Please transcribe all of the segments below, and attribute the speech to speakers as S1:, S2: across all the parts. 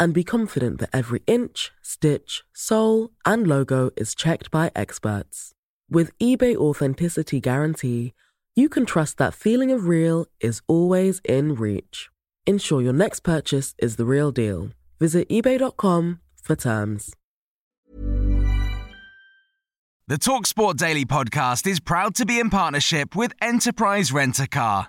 S1: and be confident that every inch, stitch, sole, and logo is checked by experts. With eBay Authenticity Guarantee, you can trust that feeling of real is always in reach. Ensure your next purchase is the real deal. Visit eBay.com for terms.
S2: The Talksport Daily podcast is proud to be in partnership with Enterprise Rent a Car.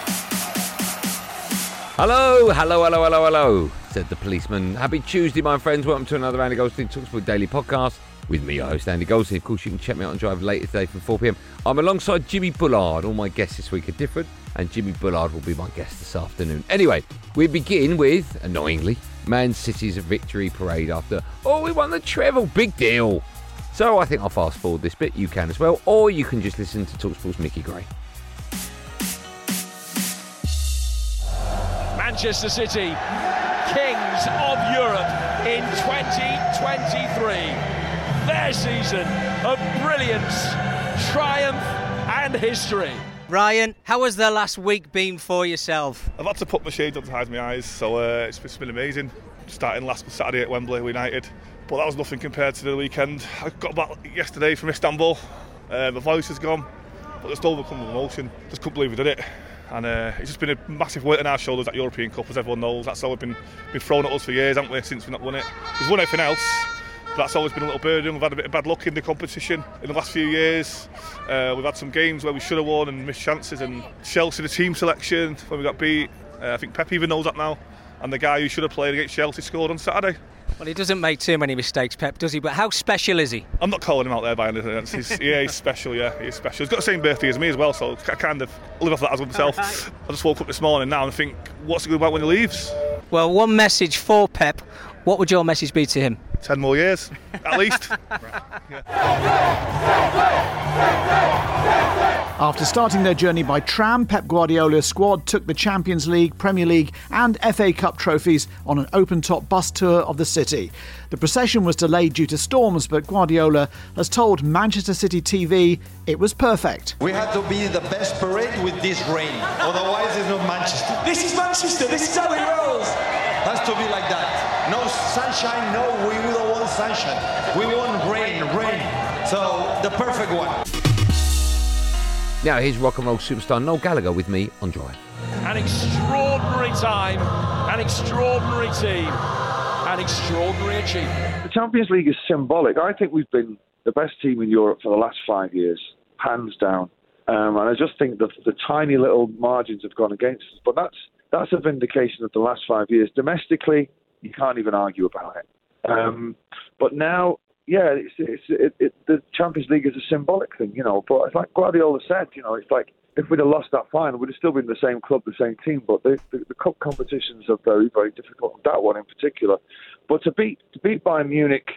S3: Hello, hello, hello, hello, hello, said the policeman. Happy Tuesday, my friends. Welcome to another Andy Goldstein Talksport Daily podcast with me, your host, Andy Goldstein. Of course, you can check me out on Drive later today from 4 pm. I'm alongside Jimmy Bullard. All my guests this week are different, and Jimmy Bullard will be my guest this afternoon. Anyway, we begin with, annoyingly, Man City's victory parade after, oh, we won the treble. Big deal. So I think I'll fast forward this bit. You can as well, or you can just listen to Talksport's Mickey Gray.
S4: Manchester City, kings of Europe in 2023. Their season of brilliance, triumph, and history.
S5: Ryan, how has the last week been for yourself?
S6: I've had to put my shades on to hide my eyes, so uh, it's, it's been amazing. Starting last Saturday at Wembley United, but that was nothing compared to the weekend. I got back yesterday from Istanbul. Uh, my voice is gone, but just overcome with emotion. Just couldn't believe we did it. And uh, it's just been a massive weight on our shoulders that European Cup, as everyone knows. That's always been been thrown at us for years, haven't we? Since we've not won it, we've won everything else, that's always been a little burden. We've had a bit of bad luck in the competition in the last few years. Uh, we've had some games where we should have won and missed chances. And Chelsea, the team selection when we got beat, uh, I think Pep even knows that now. And the guy who should have played against Chelsea scored on Saturday.
S5: Well, he doesn't make too many mistakes, Pep, does he? But how special is he?
S6: I'm not calling him out there by any chance. He's, yeah, he's special. Yeah, he's special. He's got the same birthday as me as well, so I kind of live off that as well myself. I just woke up this morning now and think, what's it going good about when he leaves?
S5: Well, one message for Pep. What would your message be to him?
S6: Ten more years, at least.
S7: After starting their journey by tram, Pep Guardiola's squad took the Champions League, Premier League, and FA Cup trophies on an open top bus tour of the city. The procession was delayed due to storms, but Guardiola has told Manchester City TV it was perfect.
S8: We had to be the best parade with this rain, otherwise, it's not Manchester.
S4: This is Manchester, this is how it rolls.
S8: Has to be like that. No sunshine, no, we don't want sunshine. We want rain, rain. So, the perfect one.
S3: Now, here's rock and roll superstar Noel Gallagher with me on Drive.
S4: An extraordinary time, an extraordinary team, an extraordinary achievement.
S9: The Champions League is symbolic. I think we've been the best team in Europe for the last five years, hands down. Um, and I just think that the tiny little margins have gone against us. But that's that's a vindication of the last five years. Domestically, you can't even argue about it. Um, but now, yeah, it's, it's, it, it, the Champions League is a symbolic thing, you know. But it's like Guardiola said, you know, it's like if we'd have lost that final, we'd have still been the same club, the same team. But the, the, the cup competitions are very, very difficult. That one in particular. But to beat to beat Bayern Munich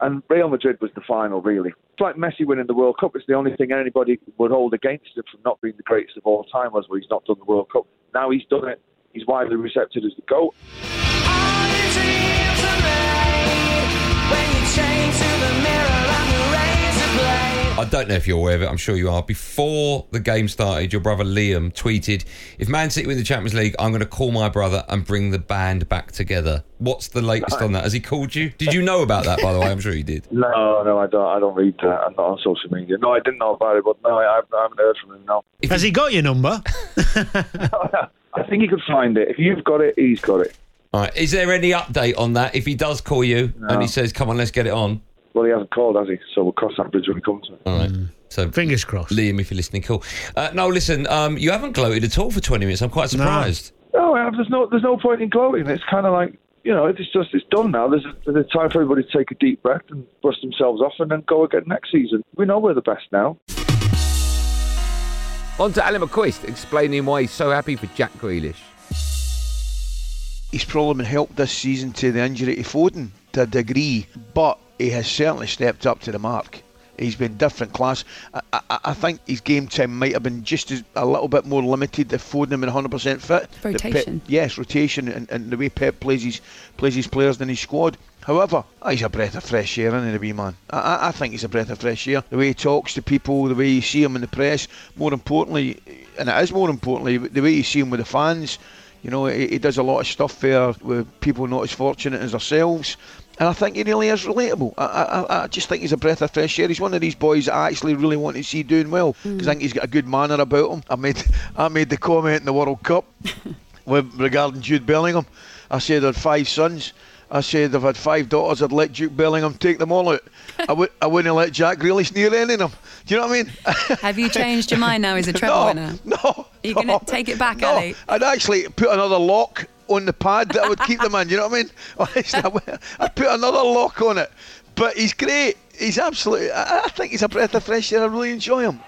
S9: and Real Madrid was the final, really. It's like Messi winning the World Cup. It's the only thing anybody would hold against him from not being the greatest of all time, was where he's not done the World Cup. Now he's done it. He's widely accepted as the GOAT.
S10: I don't know if you're aware of it, I'm sure you are. Before the game started, your brother Liam tweeted, If Man City win the Champions League, I'm going to call my brother and bring the band back together. What's the latest on that? Has he called you? Did you know about that, by the way? I'm sure he did.
S9: No, no, I don't. I don't read that. I'm not on social media. No, I didn't know about it, but no, I, haven't- I haven't heard from him. now.
S11: Has he got your number?
S9: I think he could find it. If you've got it, he's got it.
S10: All right. Is there any update on that? If he does call you and he says, Come on, let's get it on.
S9: Well, he hasn't called, has he? So we'll cross that bridge when we come to it.
S10: All right. So
S11: fingers crossed,
S10: Liam, if you're listening, cool. Uh, no, listen, um, you haven't gloated at all for 20 minutes. I'm quite surprised.
S9: No, uh, there's no there's no point in gloating. It's kind of like you know, it's just it's done now. There's a, there's a time for everybody to take a deep breath and brush themselves off, and then go again next season. We know we're the best now.
S3: On to Ally McCoist explaining why he's so happy for Jack Grealish.
S12: He's probably been helped this season to the injury to Foden to a degree, but he has certainly stepped up to the mark. He's been different class. I, I, I think his game time might have been just as, a little bit more limited if Foden had been 100% fit.
S13: Rotation.
S12: Pep, yes, rotation and, and the way Pep plays his plays his players in his squad. However, he's a breath of fresh air, isn't he, the wee man? I, I- I think he's a breath of fresh air. The way he talks to people, the way you see him in the press. More importantly, and it is more importantly, the way you see him with the fans. You know, he, he does a lot of stuff there with people not as fortunate as ourselves. And I think he really is relatable. I, I, I just think he's a breath of fresh air. He's one of these boys that I actually really want to see doing well because I mm. think he's got a good manner about him. I made I made the comment in the World Cup with, regarding Jude Bellingham. I said I had five sons. I said I've had five daughters, I'd let Duke Bellingham take them all out. I would I wouldn't let Jack Grealish near any of them. Do you know what I mean?
S13: Have you changed your mind now? He's a treble
S12: no,
S13: winner.
S12: No.
S13: Are you going to take it back,
S12: no,
S13: Ali?
S12: I'd actually put another lock on the pad that would keep them in. You know what I mean? Honestly, I would- put another lock on it. But he's great. He's absolutely. I, I think he's a breath of fresh air. I really enjoy him.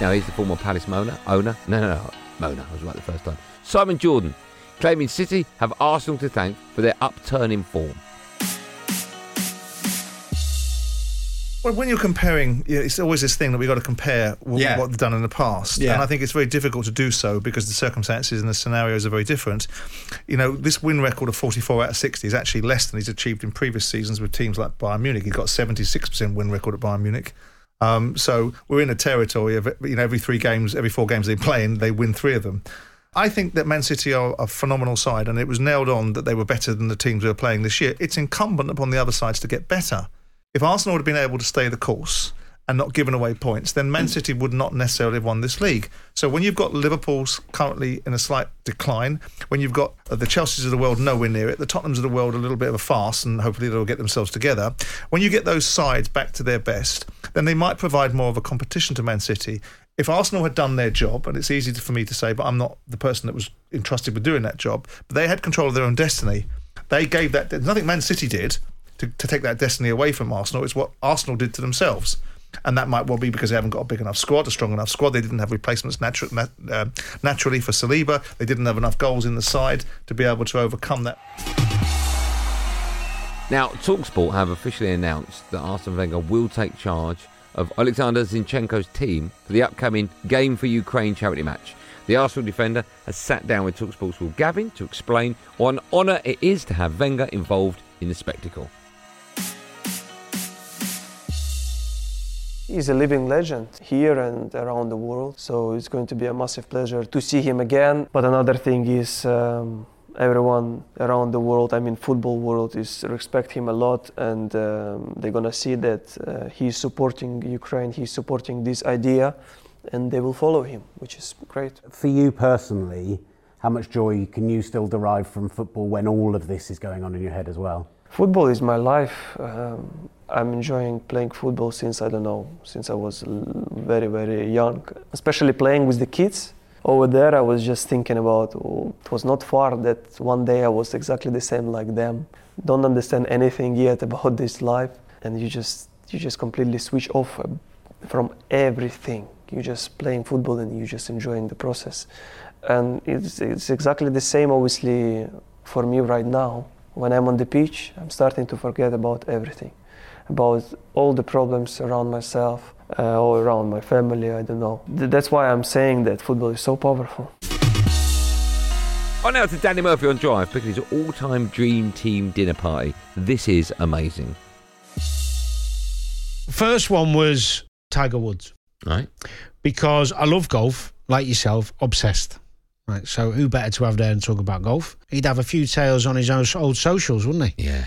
S3: Now he's the former Palace Mona, Owner? No, no, no. Mona. I was right the first time. Simon Jordan, claiming City have Arsenal to thank for their upturn in form.
S14: Well, when you're comparing, it's always this thing that we've got to compare what,
S11: Yeah.
S14: what they've done in the past.
S11: Yeah.
S14: And I think it's very difficult to do so because the circumstances and the scenarios are very different. You know, this win record of 44 out of 60 is actually less than he's achieved in previous seasons with teams like Bayern Munich. He's got 76% win record at Bayern Munich. Um, so we're in a territory of, you know, every three games, every four games they play in, they win three of them. I think that Man City are a phenomenal side, and it was nailed on that they were better than the teams we were playing this year. It's incumbent upon the other sides to get better. If Arsenal had been able to stay the course and not given away points, then Man City would not necessarily have won this league. So when you've got Liverpool's currently in a slight decline, when you've got uh, the Chelseas of the world nowhere near it, the Tottenhams of the world a little bit of a farce, and hopefully they'll get themselves together. When you get those sides back to their best, then they might provide more of a competition to Man City. If Arsenal had done their job, and it's easy for me to say, but I'm not the person that was entrusted with doing that job, but they had control of their own destiny. They gave that, nothing Man City did to, to take that destiny away from Arsenal. It's what Arsenal did to themselves. And that might well be because they haven't got a big enough squad, a strong enough squad. They didn't have replacements natu- nat- uh, naturally for Saliba. They didn't have enough goals in the side to be able to overcome that.
S3: Now, Talksport have officially announced that Arsene Wenger will take charge of Alexander Zinchenko's team for the upcoming Game for Ukraine charity match. The Arsenal defender has sat down with Talksport's Will Gavin to explain what an honour it is to have Wenger involved in the spectacle.
S15: He's a living legend here and around the world, so it's going to be a massive pleasure to see him again. But another thing is um, everyone around the world, I mean football world, is respect him a lot, and um, they're gonna see that uh, he's supporting Ukraine, he's supporting this idea, and they will follow him, which is great.
S16: For you personally, how much joy can you still derive from football when all of this is going on in your head as well?
S15: Football is my life. Um, I'm enjoying playing football since I don't know, since I was very, very young. Especially playing with the kids. Over there, I was just thinking about oh, it was not far that one day I was exactly the same like them. Don't understand anything yet about this life, and you just you just completely switch off from everything. You're just playing football and you're just enjoying the process. And it's, it's exactly the same, obviously, for me right now. When I'm on the pitch, I'm starting to forget about everything, about all the problems around myself uh, or around my family. I don't know. Th- That's why I'm saying that football is so powerful.
S3: On now to Danny Murphy on Drive, picking his all-time dream team dinner party. This is amazing.
S11: First one was Tiger Woods.
S3: Right.
S11: Because I love golf, like yourself, obsessed. Right. So who better to have there and talk about golf? He'd have a few tales on his own old socials, wouldn't he?
S10: Yeah.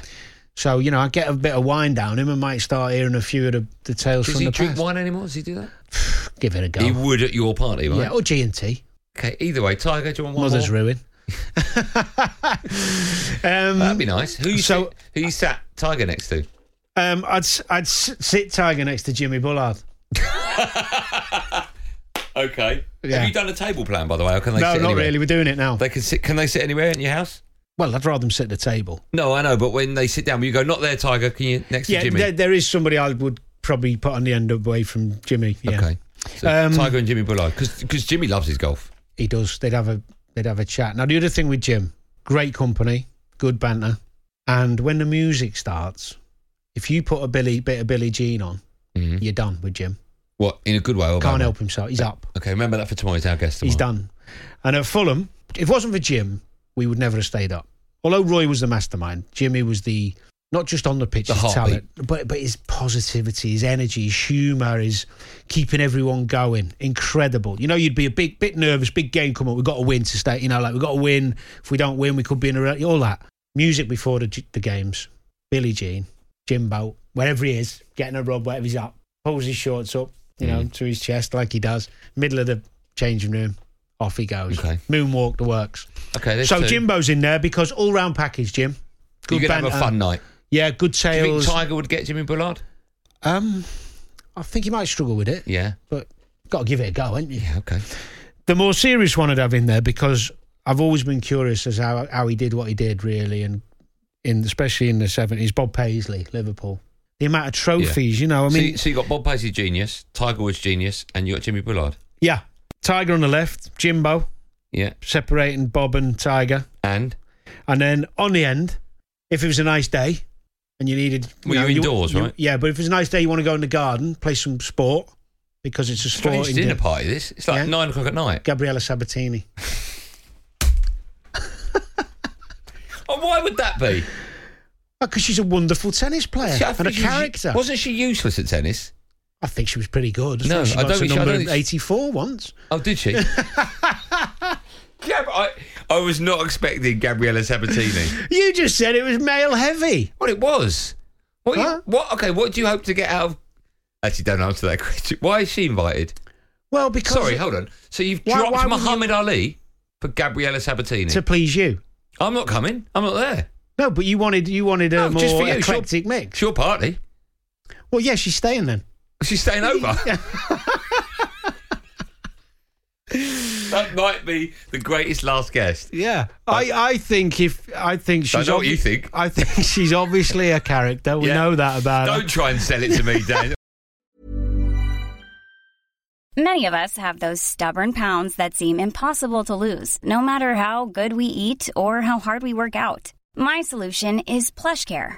S11: So, you know, I get a bit of wine down him and might start hearing a few of the, the tales
S10: Does
S11: from
S10: he
S11: the
S10: drink wine anymore? Does he do that?
S11: Give it a go.
S10: He would at your party, right?
S11: Yeah, or G and T.
S10: Okay, either way, Tiger, do you want one
S11: Mother's
S10: more?
S11: ruin. Um,
S3: That'd be nice. Who you
S11: so-
S3: sit, who you sat Tiger next to?
S11: Um, I'd s- I'd sit Tiger next to Jimmy Bullard.
S3: Okay.
S11: Yeah.
S3: Have you done a table plan, by the way? Or can they
S11: no,
S3: sit
S11: not
S3: anywhere?
S11: really. We're doing it now.
S3: They can sit. Can they sit anywhere in your house?
S11: Well, I'd rather them sit at the table.
S3: No, I know, but when they sit down, you go, not there, Tiger. Can you next
S11: yeah,
S3: to Jimmy?
S11: there, there is somebody I would probably put on the end away from Jimmy. Yeah.
S3: Okay. So
S11: Um,
S3: Tiger and Jimmy Bullard, because Jimmy loves his golf.
S11: He does. They'd have a they'd have a chat. Now the other thing with Jim, great company, good banter, and when the music starts, if you put a Billy bit of Billie Jean on,
S3: Mhm.
S11: you're done with Jim.
S3: What in a good way or
S11: Can't help himself. He's up.
S3: Okay, remember that for tomorrow. He's our guest.
S11: He's done. And at Fulham, if it wasn't for Jim, we would never have stayed up. Although Roy was the mastermind, Jimmy was the not just on the pitch,
S3: The
S11: his talent, but but his positivity, his energy, his humour, his keeping everyone going. Incredible. You know, you'd be a big bit nervous, big game come up. We've got to win to stay. You know, like we've got to win. If we don't win, we could be in a all that music before the the games. Billie Jean, Jimbo, wherever he is, getting a rub, whatever he's up, pulls his shorts up, you know,
S3: Mm.
S11: to his chest like he does. Middle of the changing room, off he goes.
S3: Okay.
S11: Moonwalk the works.
S3: Okay,
S11: So
S3: two.
S11: Jimbo's in there because all round package, Jim.
S3: You're gonna have a fun night.
S11: Yeah, good sales.
S3: Do you think. Tiger would get Jimmy Bullard?
S11: Um, I think he might struggle with it,
S3: Yeah.
S11: but got to give it a go, ain't you?
S3: Yeah. Okay.
S11: The more serious one I'd have in there because I've always been curious as how how he did what he did, really, and in especially in the seventies, Bob Paisley, Liverpool. The amount of trophies, you know. I
S3: so,
S11: mean,
S3: you, so you got Bob Paisley genius, Tiger Woods genius, and you got Jimmy Bullard.
S11: yeah, Tiger on the left, Jimbo
S3: Yeah.
S11: separating Bob and Tiger,
S3: And
S11: and then on the end, if it was a nice day and you needed, you
S3: Well,
S11: know,
S3: you're indoors,
S11: you-
S3: right?
S11: Yeah, but if it's a nice day, you want to go in the garden, play some sport because it's a
S3: strange
S11: sporting
S3: dinner
S11: day.
S3: party. This it's like
S11: Yeah.
S3: nine o'clock at night.
S11: Gabriela Sabatini.
S3: Oh, why would that be?
S11: Oh, because she's a wonderful tennis player
S3: I
S11: and a
S3: think she
S11: character.
S3: Wasn't she useless at tennis?
S11: I think she was pretty good.
S3: No,
S11: she
S3: I don't
S11: to
S3: think she- I
S11: number
S3: don't
S11: 84 once.
S3: Oh, did she? yeah, but I, I was not expecting Gabriela Sabatini.
S11: You just said it was male heavy.
S3: well, it was. What, you- what? Okay, what do you hope to get out of? Actually, don't answer that question. Why is she invited?
S11: Well, because
S3: Sorry, hold on. So you've
S11: Why-
S3: dropped
S11: why would you-
S3: Muhammad Ali for Gabriela Sabatini.
S11: to please you.
S3: I'm not coming. I'm not there.
S11: No, but you wanted you wanted a
S3: No,
S11: more
S3: just for you. It's your-
S11: eclectic mix.
S3: It's your party.
S11: Well, yeah, she's staying then.
S3: She's staying over. that might be the greatest last guest.
S11: Yeah, I, I think if I think
S3: Don't
S11: she's
S3: know what
S11: obvi-
S3: you think.
S11: I think she's obviously a character. We
S3: Yeah.
S11: know that about her.
S3: Don't try and sell it to me, Dan.
S17: Many of us have those stubborn pounds that seem impossible to lose, no matter how good we eat or how hard we work out. My solution is PlushCare.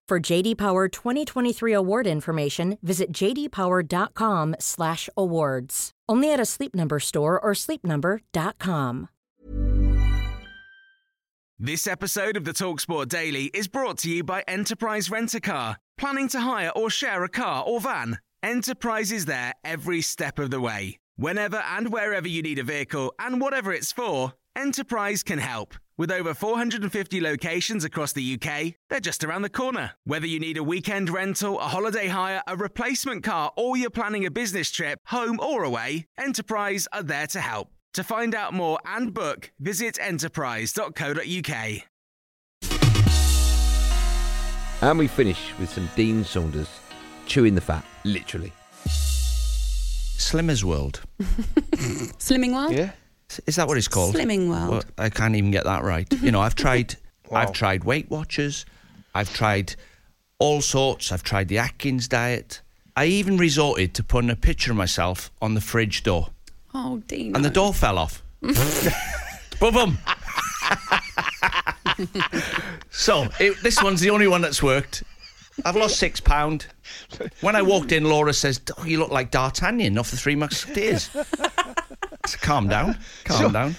S18: For JD Power 2023 award information, visit jdpower.com/awards. Only at a Sleep Number store or sleepnumber.com.
S2: This episode of the Talksport Daily is brought to you by Enterprise Rent a Car. Planning to hire or share a car or van? Enterprise is there every step of the way. Whenever and wherever you need a vehicle and whatever it's for, Enterprise can help. With over 450 locations across the UK, they're just around the corner. Whether you need a weekend rental, a holiday hire, a replacement car, or you're planning a business trip, home or away, Enterprise are there to help. To find out more and book, visit enterprise.co.uk.
S19: And we finish with some Dean Saunders chewing the fat, literally.
S20: Slimmer's World.
S13: Slimming World?
S21: Yeah.
S20: Is that what it's called?
S13: Slimming World.
S20: Well, I can't even get that right. You know, I've tried I've tried Weight Watchers, I've tried all sorts, I've tried the Atkins diet, I even resorted to putting a picture of myself on the fridge door,
S13: Oh, Dean.
S20: and the door fell off. Boom, boom. so it, this one's the only one that's worked. I've lost six pound. When I walked in, Laura says, oh, "You look like D'Artagnan off the Three Musketeers." So calm down, calm
S12: So-
S20: down.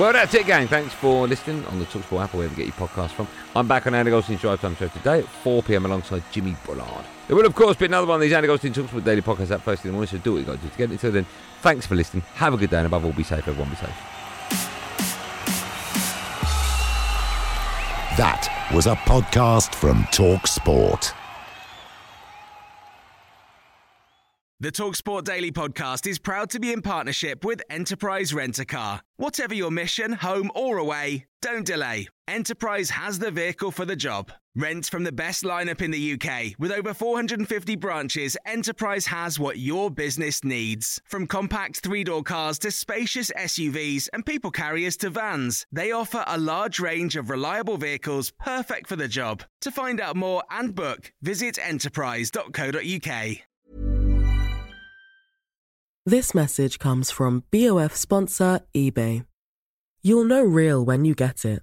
S3: Well, that's it, gang. Thanks for listening on the Talksport app, or wherever you get your podcast from. I'm back on Andy Goldstein's Drive Time Show today at 4 pm alongside Jimmy Bullard. There will, of course, be another one of these Andy Goldstein Talksport daily podcasts out first in the morning, so do what you got to do to get it. Until then, thanks for listening. Have a good day, and above all, be safe. Everyone be safe.
S22: That was a podcast from Talk Sport.
S2: The Talksport Daily podcast is proud to be in partnership with Enterprise Rent a Car. Whatever your mission, home or away, don't delay. Enterprise has the vehicle for the job. Rent from the best lineup in the UK. With over 450 branches, Enterprise has what your business needs. From compact three door cars to spacious SUVs and people carriers to vans, they offer a large range of reliable vehicles perfect for the job. To find out more and book, visit enterprise.co.uk.
S1: This message comes from BOF sponsor eBay. You'll know real when you get it.